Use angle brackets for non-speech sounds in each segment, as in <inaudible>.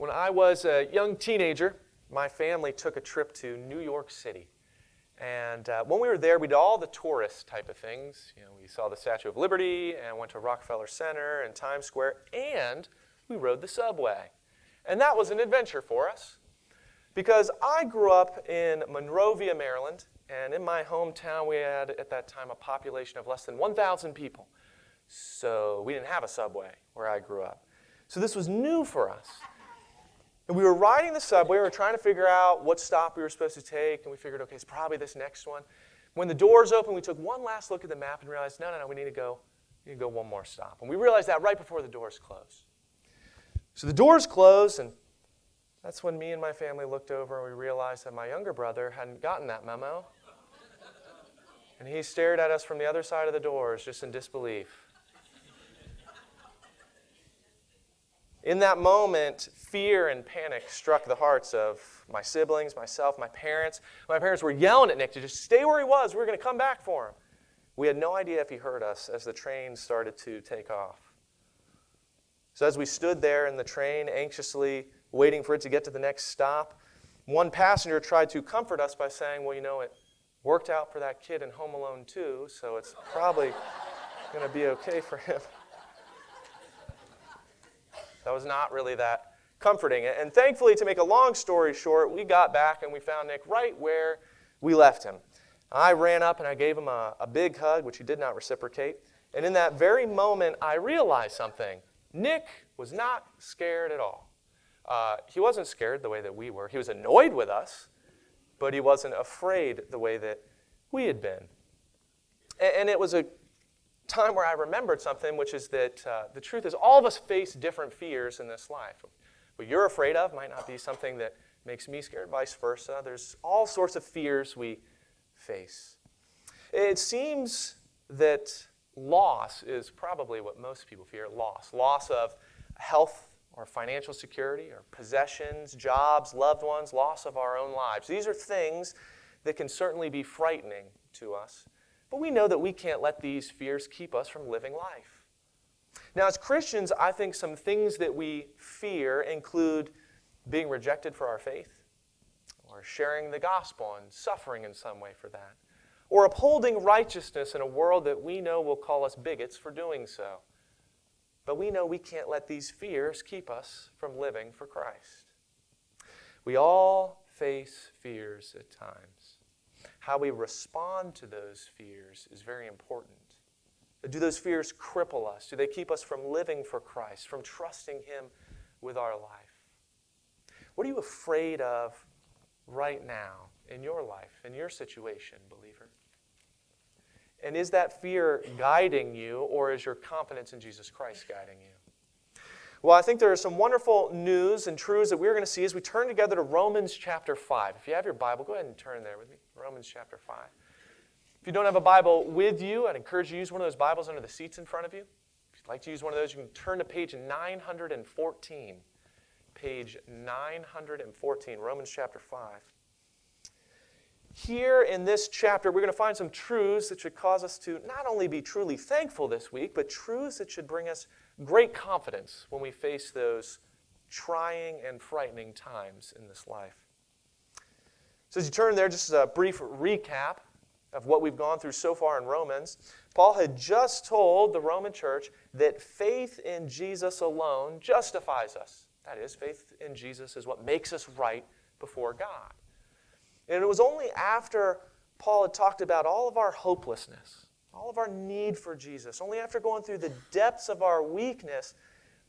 When I was a young teenager, my family took a trip to New York City. And uh, when we were there, we did all the tourist type of things. You know, we saw the Statue of Liberty and went to Rockefeller Center and Times Square, and we rode the subway. And that was an adventure for us because I grew up in Monrovia, Maryland, and in my hometown, we had at that time a population of less than 1,000 people. So we didn't have a subway where I grew up. So this was new for us. And we were riding the subway, we were trying to figure out what stop we were supposed to take, and we figured, okay, it's probably this next one. When the doors opened, we took one last look at the map and realized, no, no, no, we need to go, we need to go one more stop. And we realized that right before the doors closed. So the doors closed, and that's when me and my family looked over and we realized that my younger brother hadn't gotten that memo. And he stared at us from the other side of the doors just in disbelief. In that moment, fear and panic struck the hearts of my siblings, myself, my parents. My parents were yelling at Nick to just stay where he was. We were going to come back for him. We had no idea if he heard us as the train started to take off. So, as we stood there in the train, anxiously waiting for it to get to the next stop, one passenger tried to comfort us by saying, Well, you know, it worked out for that kid in Home Alone too, so it's probably going to be okay for him. That was not really that comforting. And thankfully, to make a long story short, we got back and we found Nick right where we left him. I ran up and I gave him a, a big hug, which he did not reciprocate. And in that very moment, I realized something. Nick was not scared at all. Uh, he wasn't scared the way that we were. He was annoyed with us, but he wasn't afraid the way that we had been. And, and it was a time where I remembered something, which is that uh, the truth is all of us face different fears in this life. What you're afraid of might not be something that makes me scared, vice versa. There's all sorts of fears we face. It seems that loss is probably what most people fear loss. Loss of health or financial security or possessions, jobs, loved ones, loss of our own lives. These are things that can certainly be frightening to us. But we know that we can't let these fears keep us from living life. Now, as Christians, I think some things that we fear include being rejected for our faith, or sharing the gospel and suffering in some way for that, or upholding righteousness in a world that we know will call us bigots for doing so. But we know we can't let these fears keep us from living for Christ. We all face fears at times. How we respond to those fears is very important. Do those fears cripple us? Do they keep us from living for Christ, from trusting Him with our life? What are you afraid of right now in your life, in your situation, believer? And is that fear guiding you, or is your confidence in Jesus Christ guiding you? Well, I think there are some wonderful news and truths that we're going to see as we turn together to Romans chapter 5. If you have your Bible, go ahead and turn there with me. Romans chapter 5. If you don't have a Bible with you, I'd encourage you to use one of those Bibles under the seats in front of you. If you'd like to use one of those, you can turn to page 914. Page 914, Romans chapter 5. Here in this chapter, we're going to find some truths that should cause us to not only be truly thankful this week, but truths that should bring us great confidence when we face those trying and frightening times in this life. So, as you turn there, just a brief recap of what we've gone through so far in Romans. Paul had just told the Roman church that faith in Jesus alone justifies us. That is, faith in Jesus is what makes us right before God. And it was only after Paul had talked about all of our hopelessness, all of our need for Jesus, only after going through the depths of our weakness,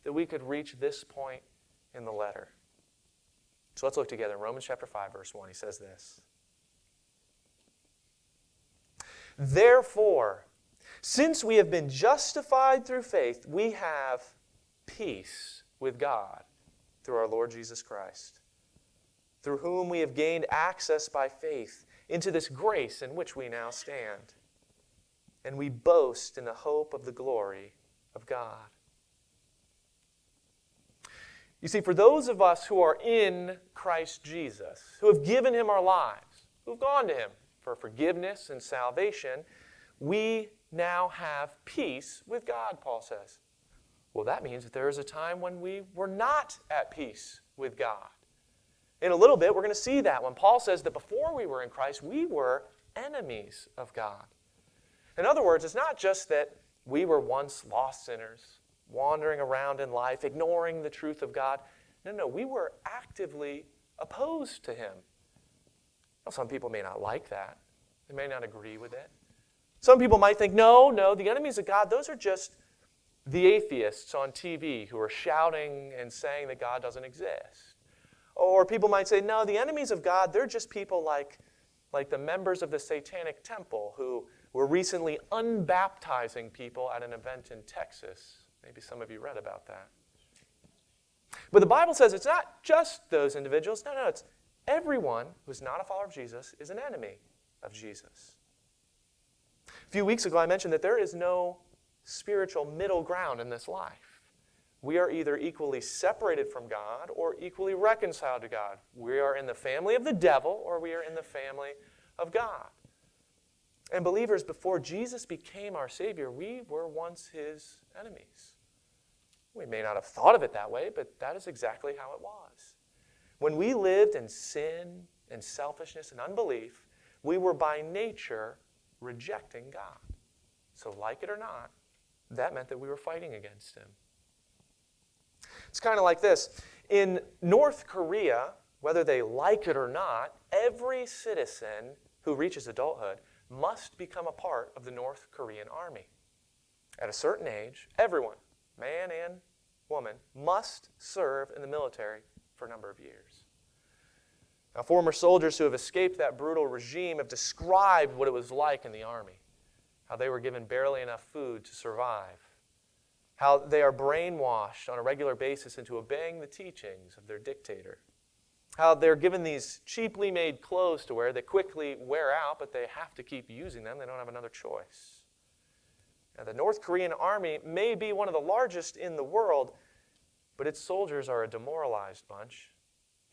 that we could reach this point in the letter. So let's look together in Romans chapter 5, verse 1. He says this Therefore, since we have been justified through faith, we have peace with God through our Lord Jesus Christ, through whom we have gained access by faith into this grace in which we now stand. And we boast in the hope of the glory of God. You see, for those of us who are in Christ Jesus, who have given Him our lives, who've gone to Him for forgiveness and salvation, we now have peace with God, Paul says. Well, that means that there is a time when we were not at peace with God. In a little bit, we're going to see that when Paul says that before we were in Christ, we were enemies of God. In other words, it's not just that we were once lost sinners, wandering around in life, ignoring the truth of God. No, no, we were actively opposed to Him. Now, some people may not like that, they may not agree with it. Some people might think, no, no, the enemies of God, those are just the atheists on TV who are shouting and saying that God doesn't exist. Or people might say, no, the enemies of God, they're just people like, like the members of the Satanic Temple who were recently unbaptizing people at an event in Texas. Maybe some of you read about that. But the Bible says it's not just those individuals. No, no, it's everyone who's not a follower of Jesus is an enemy of Jesus. A few weeks ago, I mentioned that there is no spiritual middle ground in this life. We are either equally separated from God or equally reconciled to God. We are in the family of the devil or we are in the family of God. And believers, before Jesus became our Savior, we were once his enemies. We may not have thought of it that way, but that is exactly how it was. When we lived in sin and selfishness and unbelief, we were by nature rejecting God. So, like it or not, that meant that we were fighting against him. It's kind of like this in North Korea, whether they like it or not, every citizen who reaches adulthood must become a part of the North Korean army. At a certain age, everyone, man and woman, must serve in the military for a number of years. Now, former soldiers who have escaped that brutal regime have described what it was like in the army how they were given barely enough food to survive, how they are brainwashed on a regular basis into obeying the teachings of their dictator, how they're given these cheaply made clothes to wear that quickly wear out, but they have to keep using them. They don't have another choice. Now, the North Korean army may be one of the largest in the world, but its soldiers are a demoralized bunch,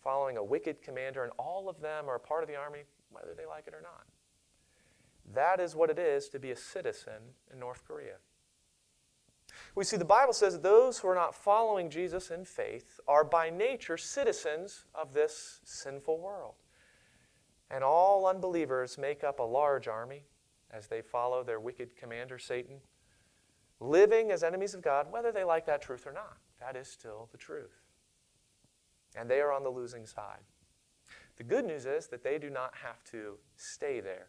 following a wicked commander, and all of them are part of the army, whether they like it or not. That is what it is to be a citizen in North Korea. We see the Bible says that those who are not following Jesus in faith are by nature citizens of this sinful world. And all unbelievers make up a large army as they follow their wicked commander, Satan, living as enemies of God, whether they like that truth or not. That is still the truth. And they are on the losing side. The good news is that they do not have to stay there.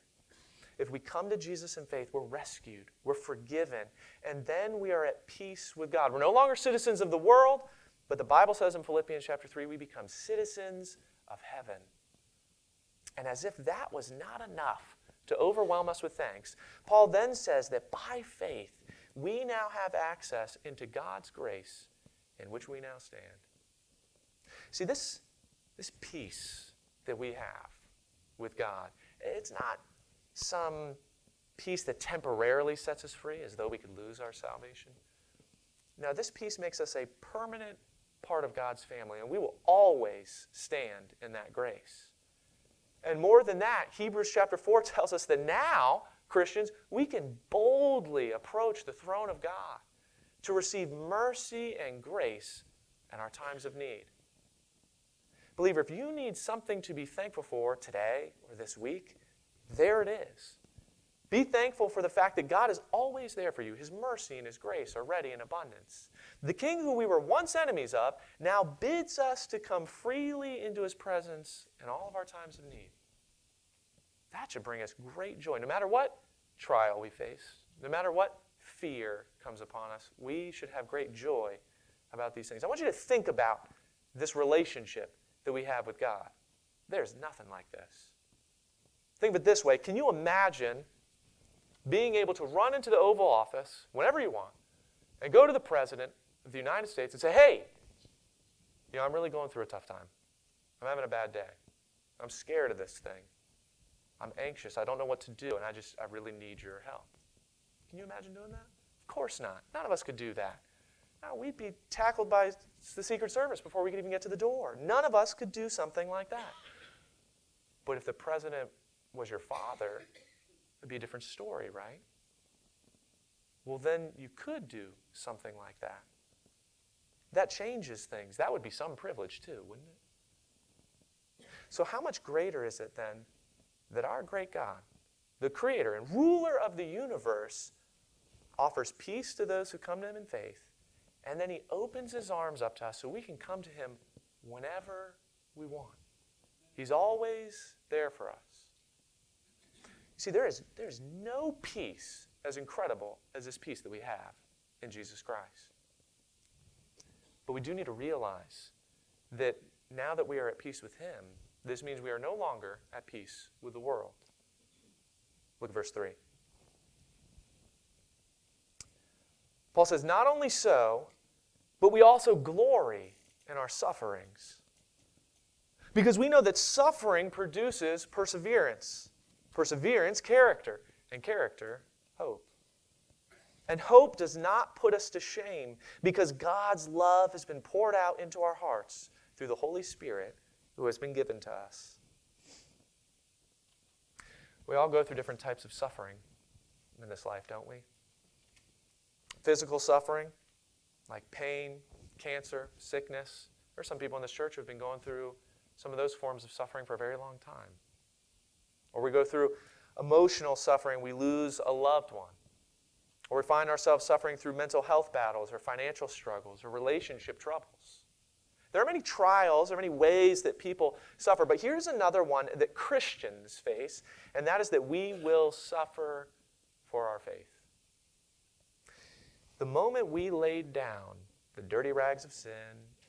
If we come to Jesus in faith, we're rescued, we're forgiven, and then we are at peace with God. We're no longer citizens of the world, but the Bible says in Philippians chapter 3, we become citizens of heaven. And as if that was not enough to overwhelm us with thanks, Paul then says that by faith, we now have access into God's grace in which we now stand. See, this, this peace that we have with God, it's not some peace that temporarily sets us free as though we could lose our salvation. Now, this peace makes us a permanent part of God's family, and we will always stand in that grace. And more than that, Hebrews chapter 4 <laughs> tells us that now, Christians, we can boldly approach the throne of God to receive mercy and grace in our times of need. Believer, if you need something to be thankful for today or this week, there it is. Be thankful for the fact that God is always there for you. His mercy and His grace are ready in abundance. The King who we were once enemies of now bids us to come freely into His presence in all of our times of need. That should bring us great joy. No matter what trial we face, no matter what fear comes upon us, we should have great joy about these things. I want you to think about this relationship that we have with God. There's nothing like this. Think of it this way Can you imagine being able to run into the Oval Office whenever you want and go to the President of the United States and say, hey, you know, I'm really going through a tough time. I'm having a bad day. I'm scared of this thing. I'm anxious. I don't know what to do, and I just, I really need your help. Can you imagine doing that? Of course not. None of us could do that. No, we'd be tackled by the Secret Service before we could even get to the door. None of us could do something like that. But if the president was your father, it'd be a different story, right? Well, then you could do something like that. that changes things. That would be some privilege too, wouldn't it? So, how much greater is it then that our great God, the creator and ruler of the universe, offers peace to those who come to him in faith, and then he opens his arms up to us so we can come to him whenever we want. He's always there for us. See, there is there's no peace as incredible as this peace that we have in Jesus Christ. But we do need to realize that now that we are at peace with Him, this means we are no longer at peace with the world. Look at verse 3. Paul says, Not only so, but we also glory in our sufferings. Because we know that suffering produces perseverance, perseverance, character, and character, hope. And hope does not put us to shame because God's love has been poured out into our hearts through the Holy Spirit who has been given to us. We all go through different types of suffering in this life, don't we? Physical suffering, like pain, cancer, sickness. There are some people in this church who have been going through some of those forms of suffering for a very long time. Or we go through emotional suffering, we lose a loved one. Or we find ourselves suffering through mental health battles or financial struggles or relationship troubles. There are many trials, there are many ways that people suffer, but here's another one that Christians face, and that is that we will suffer for our faith. The moment we laid down the dirty rags of sin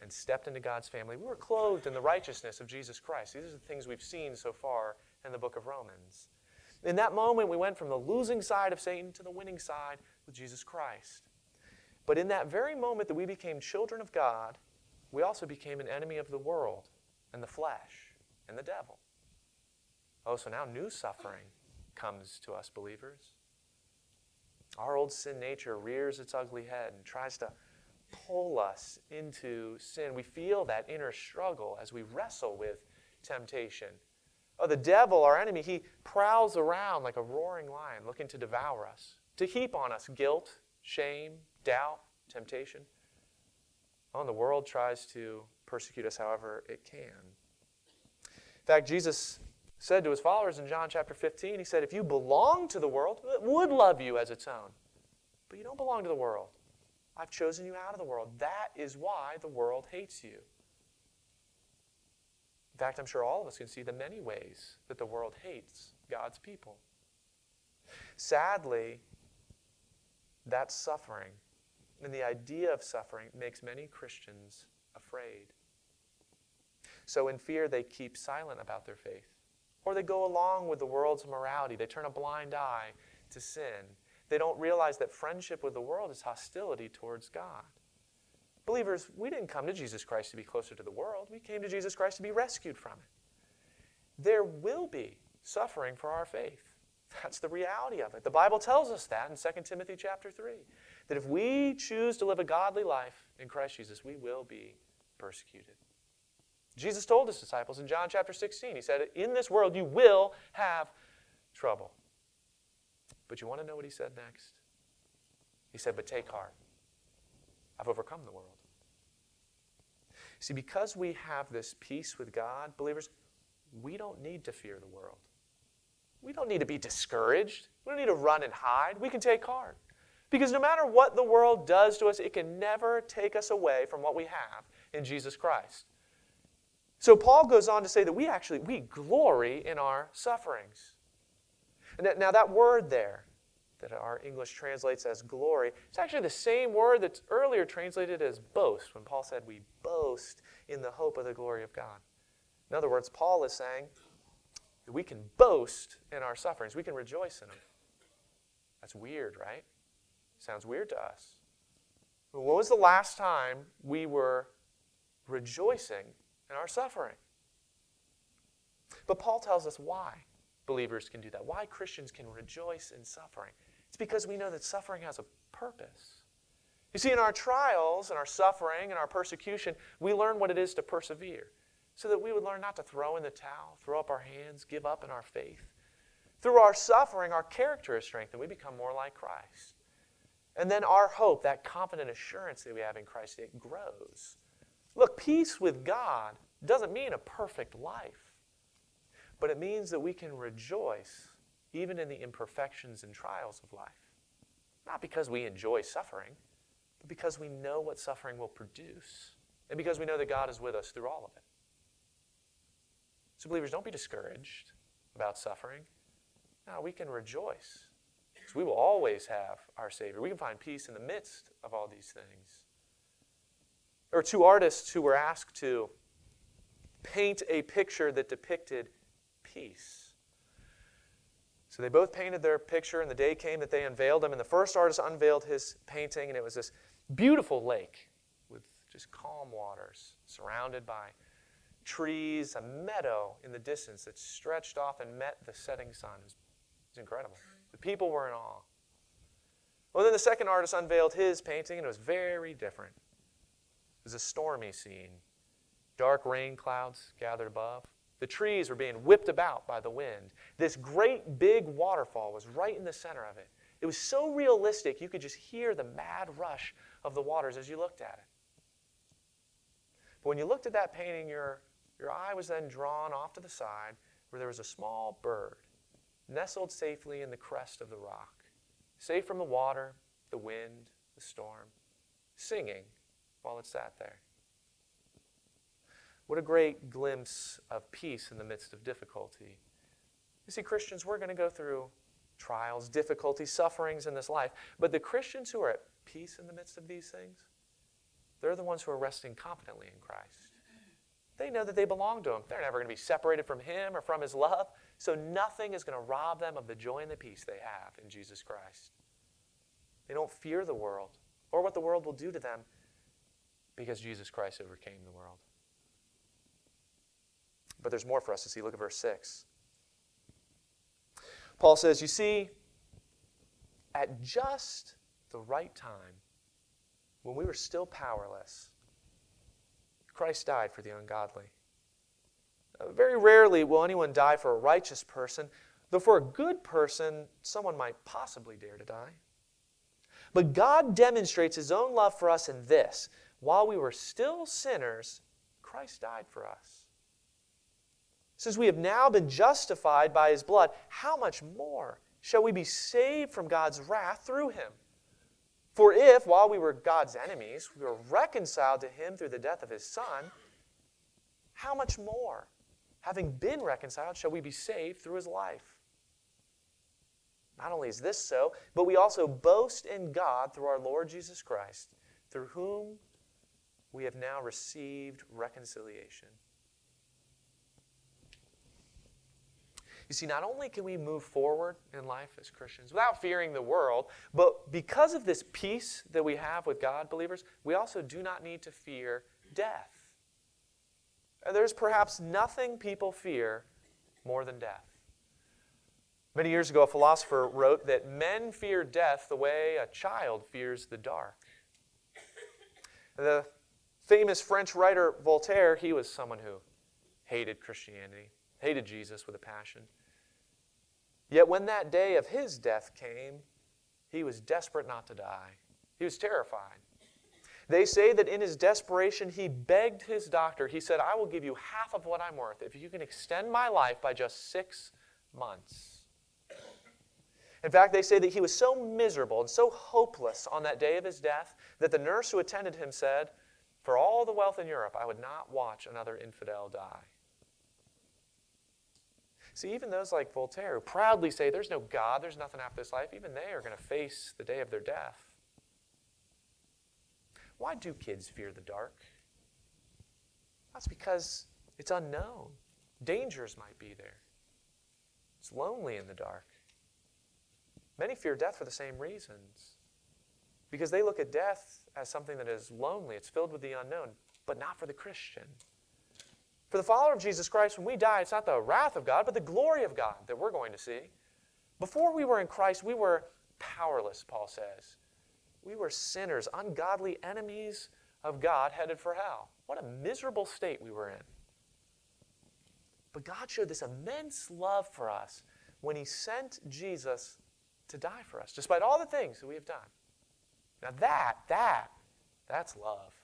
and stepped into God's family, we were clothed in the righteousness of Jesus Christ. These are the things we've seen so far in the book of Romans. In that moment, we went from the losing side of Satan to the winning side with Jesus Christ. But in that very moment that we became children of God, we also became an enemy of the world and the flesh and the devil. Oh, so now new suffering comes to us believers. Our old sin nature rears its ugly head and tries to pull us into sin. We feel that inner struggle as we wrestle with temptation. Oh, the devil, our enemy, he prowls around like a roaring lion looking to devour us, to heap on us guilt, shame, doubt, temptation. Oh, and the world tries to persecute us however it can. In fact, Jesus said to his followers in John chapter 15, He said, If you belong to the world, it would love you as its own. But you don't belong to the world. I've chosen you out of the world. That is why the world hates you. In fact, I'm sure all of us can see the many ways that the world hates God's people. Sadly, that suffering and the idea of suffering makes many Christians afraid. So, in fear, they keep silent about their faith. Or they go along with the world's morality. They turn a blind eye to sin. They don't realize that friendship with the world is hostility towards God. Believers, we didn't come to Jesus Christ to be closer to the world. We came to Jesus Christ to be rescued from it. There will be suffering for our faith. That's the reality of it. The Bible tells us that in 2 Timothy chapter 3 that if we choose to live a godly life in Christ Jesus, we will be persecuted. Jesus told his disciples in John chapter 16, he said, In this world you will have trouble. But you want to know what he said next? He said, But take heart. I've overcome the world. See, because we have this peace with God, believers, we don't need to fear the world. We don't need to be discouraged. We don't need to run and hide. We can take heart. Because no matter what the world does to us, it can never take us away from what we have in Jesus Christ. So Paul goes on to say that we actually we glory in our sufferings. And now that word there that our English translates as glory, it's actually the same word that's earlier translated as boast when Paul said we boast in the hope of the glory of God. In other words, Paul is saying that we can boast in our sufferings. We can rejoice in them. That's weird, right? Sounds weird to us. But when was the last time we were rejoicing in our suffering? But Paul tells us why believers can do that, why Christians can rejoice in suffering. It's because we know that suffering has a purpose. You see, in our trials and our suffering and our persecution, we learn what it is to persevere so that we would learn not to throw in the towel, throw up our hands, give up in our faith. Through our suffering, our character is strengthened. We become more like Christ. And then our hope, that confident assurance that we have in Christ, it grows. Look, peace with God doesn't mean a perfect life, but it means that we can rejoice even in the imperfections and trials of life. Not because we enjoy suffering, but because we know what suffering will produce, and because we know that God is with us through all of it. So, believers, don't be discouraged about suffering. No, we can rejoice. Because we will always have our Savior. We can find peace in the midst of all these things. There were two artists who were asked to paint a picture that depicted peace. So they both painted their picture, and the day came that they unveiled them. And the first artist unveiled his painting, and it was this beautiful lake with just calm waters, surrounded by trees, a meadow in the distance that stretched off and met the setting sun. It was, it was incredible. The people were in awe. Well, then the second artist unveiled his painting, and it was very different. It was a stormy scene. Dark rain clouds gathered above. The trees were being whipped about by the wind. This great big waterfall was right in the center of it. It was so realistic, you could just hear the mad rush of the waters as you looked at it. But when you looked at that painting, your, your eye was then drawn off to the side where there was a small bird nestled safely in the crest of the rock, safe from the water, the wind, the storm, singing while it sat there. What a great glimpse of peace in the midst of difficulty. You see, Christians, we're going to go through trials, difficulties, sufferings in this life. But the Christians who are at peace in the midst of these things, they're the ones who are resting confidently in Christ. They know that they belong to Him. They're never going to be separated from Him or from His love. So nothing is going to rob them of the joy and the peace they have in Jesus Christ. They don't fear the world or what the world will do to them because Jesus Christ overcame the world. But there's more for us to see. Look at verse 6. Paul says, You see, at just the right time, when we were still powerless, Christ died for the ungodly. Uh, very rarely will anyone die for a righteous person, though for a good person, someone might possibly dare to die. But God demonstrates his own love for us in this while we were still sinners, Christ died for us. Since we have now been justified by his blood, how much more shall we be saved from God's wrath through him? For if, while we were God's enemies, we were reconciled to him through the death of his Son, how much more, having been reconciled, shall we be saved through his life? Not only is this so, but we also boast in God through our Lord Jesus Christ, through whom we have now received reconciliation. You see, not only can we move forward in life as Christians without fearing the world, but because of this peace that we have with God, believers, we also do not need to fear death. And there's perhaps nothing people fear more than death. Many years ago, a philosopher wrote that men fear death the way a child fears the dark. The famous French writer Voltaire, he was someone who hated Christianity, hated Jesus with a passion. Yet when that day of his death came, he was desperate not to die. He was terrified. They say that in his desperation, he begged his doctor, he said, I will give you half of what I'm worth if you can extend my life by just six months. In fact, they say that he was so miserable and so hopeless on that day of his death that the nurse who attended him said, For all the wealth in Europe, I would not watch another infidel die. See, even those like Voltaire who proudly say there's no God, there's nothing after this life, even they are going to face the day of their death. Why do kids fear the dark? That's because it's unknown. Dangers might be there. It's lonely in the dark. Many fear death for the same reasons. Because they look at death as something that is lonely, it's filled with the unknown, but not for the Christian. For the follower of Jesus Christ, when we die, it's not the wrath of God, but the glory of God that we're going to see. Before we were in Christ, we were powerless, Paul says. We were sinners, ungodly enemies of God, headed for hell. What a miserable state we were in. But God showed this immense love for us when He sent Jesus to die for us, despite all the things that we have done. Now that, that, that's love.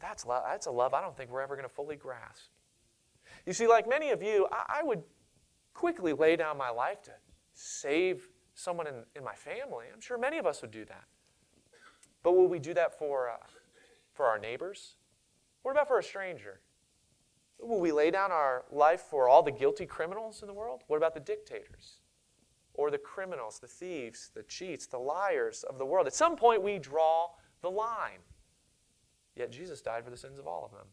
That's love. That's a love I don't think we're ever going to fully grasp. You see, like many of you, I, I would quickly lay down my life to save someone in, in my family. I'm sure many of us would do that. But will we do that for, uh, for our neighbors? What about for a stranger? Will we lay down our life for all the guilty criminals in the world? What about the dictators? Or the criminals, the thieves, the cheats, the liars of the world? At some point, we draw the line. Yet Jesus died for the sins of all of them,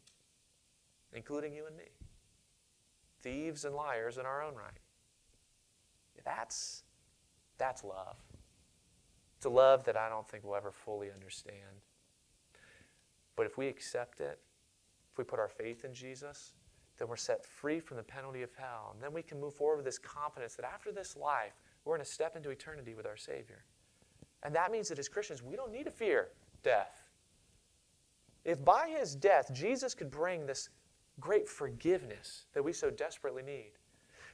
including you and me. Thieves and liars in our own right. That's, that's love. It's a love that I don't think we'll ever fully understand. But if we accept it, if we put our faith in Jesus, then we're set free from the penalty of hell. And then we can move forward with this confidence that after this life, we're going to step into eternity with our Savior. And that means that as Christians, we don't need to fear death. If by his death Jesus could bring this great forgiveness that we so desperately need,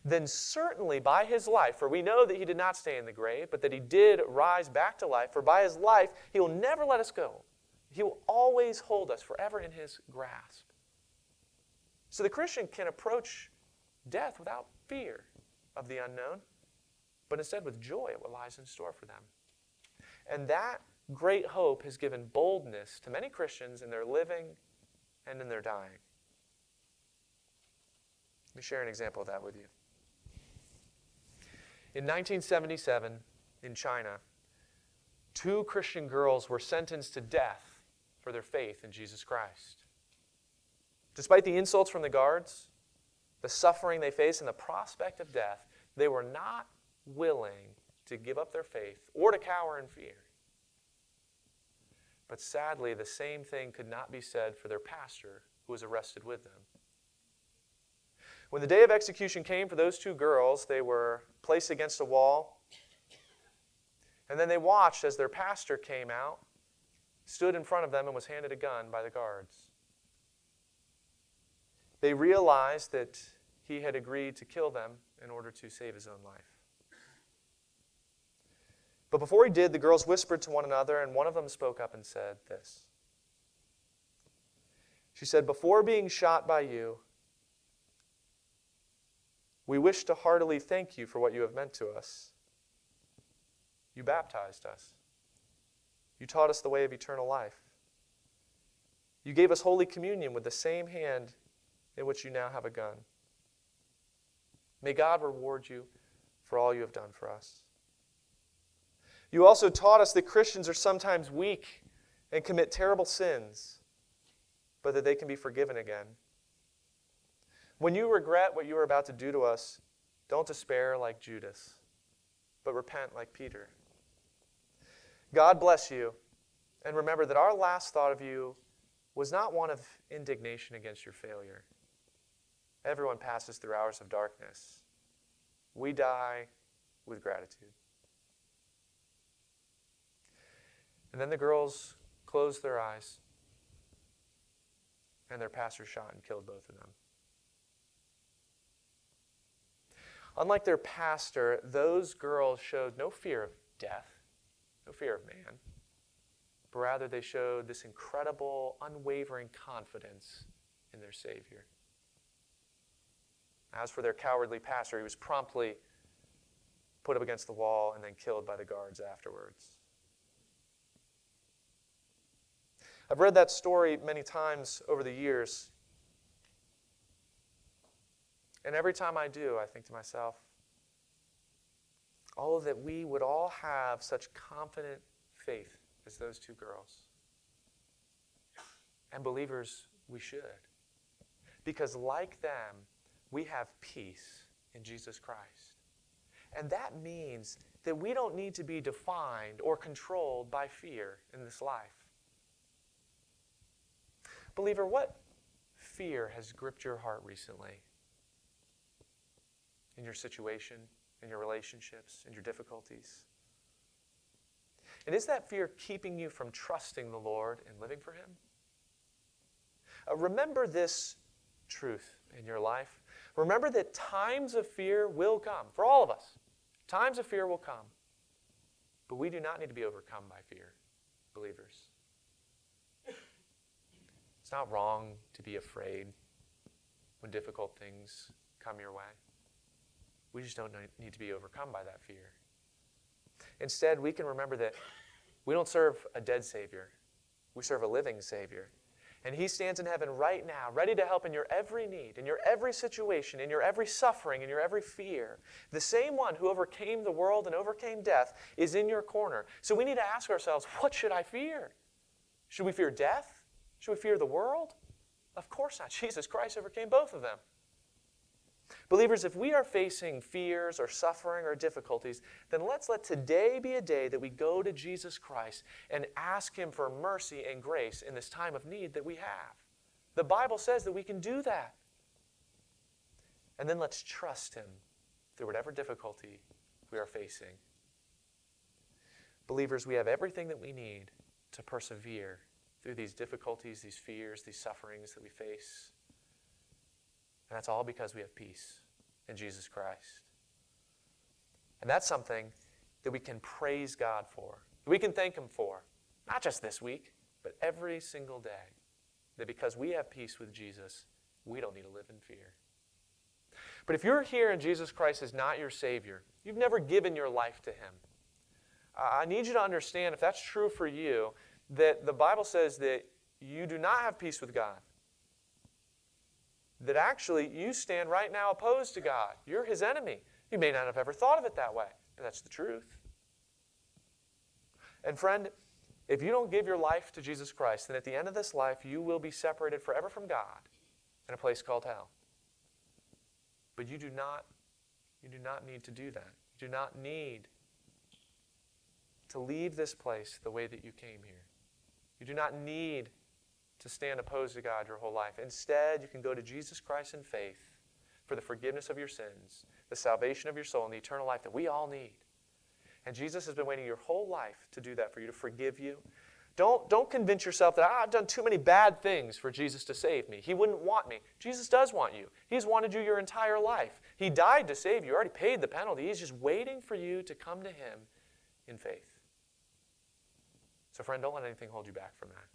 then certainly by his life, for we know that he did not stay in the grave, but that he did rise back to life, for by his life he will never let us go. He will always hold us forever in his grasp. So the Christian can approach death without fear of the unknown, but instead with joy at what lies in store for them. And that great hope has given boldness to many Christians in their living and in their dying. Let me share an example of that with you. In 1977, in China, two Christian girls were sentenced to death for their faith in Jesus Christ. Despite the insults from the guards, the suffering they faced, and the prospect of death, they were not willing to give up their faith or to cower in fear. But sadly, the same thing could not be said for their pastor who was arrested with them. When the day of execution came for those two girls, they were placed against a wall. And then they watched as their pastor came out, stood in front of them, and was handed a gun by the guards. They realized that he had agreed to kill them in order to save his own life. But before he did, the girls whispered to one another, and one of them spoke up and said this. She said, Before being shot by you, we wish to heartily thank you for what you have meant to us. You baptized us. You taught us the way of eternal life. You gave us Holy Communion with the same hand in which you now have a gun. May God reward you for all you have done for us. You also taught us that Christians are sometimes weak and commit terrible sins, but that they can be forgiven again. When you regret what you are about to do to us, don't despair like Judas, but repent like Peter. God bless you, and remember that our last thought of you was not one of indignation against your failure. Everyone passes through hours of darkness. We die with gratitude. And then the girls closed their eyes, and their pastor shot and killed both of them. Unlike their pastor, those girls showed no fear of death, no fear of man, but rather they showed this incredible, unwavering confidence in their Savior. As for their cowardly pastor, he was promptly put up against the wall and then killed by the guards afterwards. I've read that story many times over the years, and every time I do, I think to myself, oh, that we would all have such confident faith as those two girls. And believers, we should. Because, like them, we have peace in Jesus Christ. And that means that we don't need to be defined or controlled by fear in this life. Believer, what fear has gripped your heart recently? in your situation, in your relationships, in your difficulties? And is that fear keeping you from trusting the Lord and living for Him? Uh, remember this truth in your life. Remember that times of fear will come for all of us. Times of fear will come. But we do not need to be overcome by fear, believers. It's not wrong to be afraid when difficult things come your way. We just don't need to be overcome by that fear. Instead, we can remember that we don't serve a dead Savior, we serve a living Savior. And He stands in heaven right now, ready to help in your every need, in your every situation, in your every suffering, in your every fear. The same one who overcame the world and overcame death is in your corner. So we need to ask ourselves what should I fear? Should we fear death? Should we fear the world? Of course not. <laughs> Jesus Christ overcame both of them. Believers, if we are facing fears or suffering or difficulties, then let's let today be a day that we go to Jesus Christ and ask Him for mercy and grace in this time of need that we have. The Bible says that we can do that. And then let's trust Him through whatever difficulty we are facing. Believers, we have everything that we need to persevere through these difficulties, these fears, these sufferings that we face. And that's all because we have peace in Jesus Christ. And that's something that we can praise God for, we can thank Him for, not just this week, but every single day. That because we have peace with Jesus, we don't need to live in fear. But if you're here and Jesus Christ is not your Savior, you've never given your life to Him, I need you to understand, if that's true for you, that the Bible says that you do not have peace with God that actually you stand right now opposed to God. You're his enemy. You may not have ever thought of it that way, but that's the truth. And friend, if you don't give your life to Jesus Christ, then at the end of this life, you will be separated forever from God in a place called hell. But you do not, you do not need to do that. You do not need to leave this place the way that you came here. You do not need to stand opposed to God your whole life. Instead, you can go to Jesus Christ in faith for the forgiveness of your sins, the salvation of your soul, and the eternal life that we all need. And Jesus has been waiting your whole life to do that for you, to forgive you. Don't, don't convince yourself that ah, I've done too many bad things for Jesus to save me. He wouldn't want me. Jesus does want you. He's wanted you your entire life. He died to save you. You already paid the penalty. He's just waiting for you to come to Him in faith. So, friend, don't let anything hold you back from that.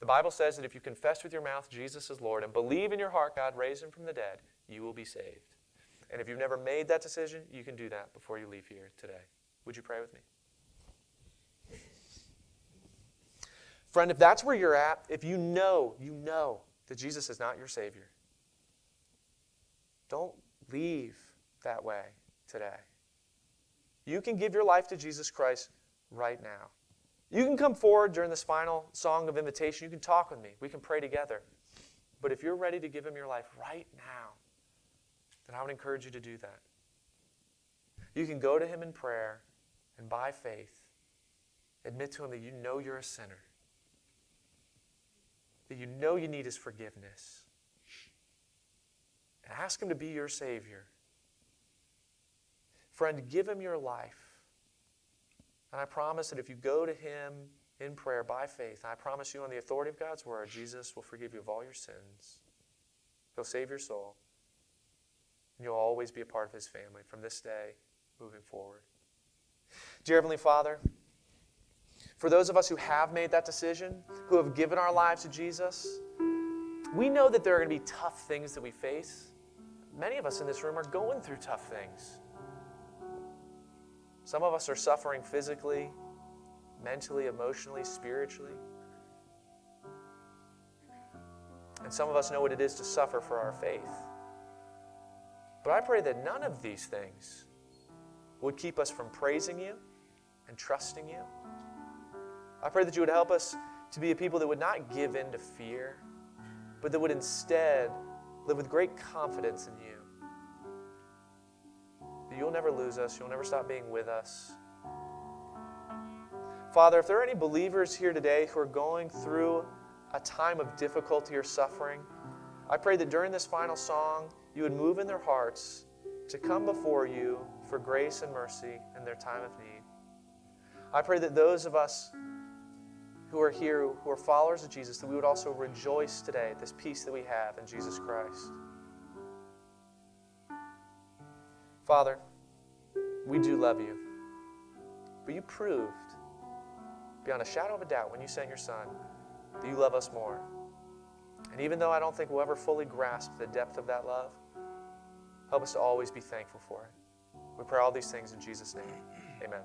The Bible says that if you confess with your mouth Jesus is Lord and believe in your heart God raised him from the dead, you will be saved. And if you've never made that decision, you can do that before you leave here today. Would you pray with me? Friend, if that's where you're at, if you know, you know that Jesus is not your Savior, don't leave that way today. You can give your life to Jesus Christ right now. You can come forward during this final song of invitation. You can talk with me. We can pray together. But if you're ready to give Him your life right now, then I would encourage you to do that. You can go to Him in prayer and by faith admit to Him that you know you're a sinner, that you know you need His forgiveness, and ask Him to be your Savior. Friend, give Him your life. And I promise that if you go to Him in prayer by faith, I promise you on the authority of God's Word, Jesus will forgive you of all your sins. He'll save your soul. And you'll always be a part of His family from this day moving forward. Dear Heavenly Father, for those of us who have made that decision, who have given our lives to Jesus, we know that there are going to be tough things that we face. Many of us in this room are going through tough things. Some of us are suffering physically, mentally, emotionally, spiritually. And some of us know what it is to suffer for our faith. But I pray that none of these things would keep us from praising you and trusting you. I pray that you would help us to be a people that would not give in to fear, but that would instead live with great confidence in you you'll never lose us, you'll never stop being with us. Father, if there are any believers here today who are going through a time of difficulty or suffering, I pray that during this final song, you would move in their hearts to come before you for grace and mercy in their time of need. I pray that those of us who are here, who are followers of Jesus, that we would also rejoice today at this peace that we have in Jesus Christ. Father, we do love you. But you proved, beyond a shadow of a doubt, when you sent your Son, that you love us more. And even though I don't think we'll ever fully grasp the depth of that love, help us to always be thankful for it. We pray all these things in Jesus' name. Amen.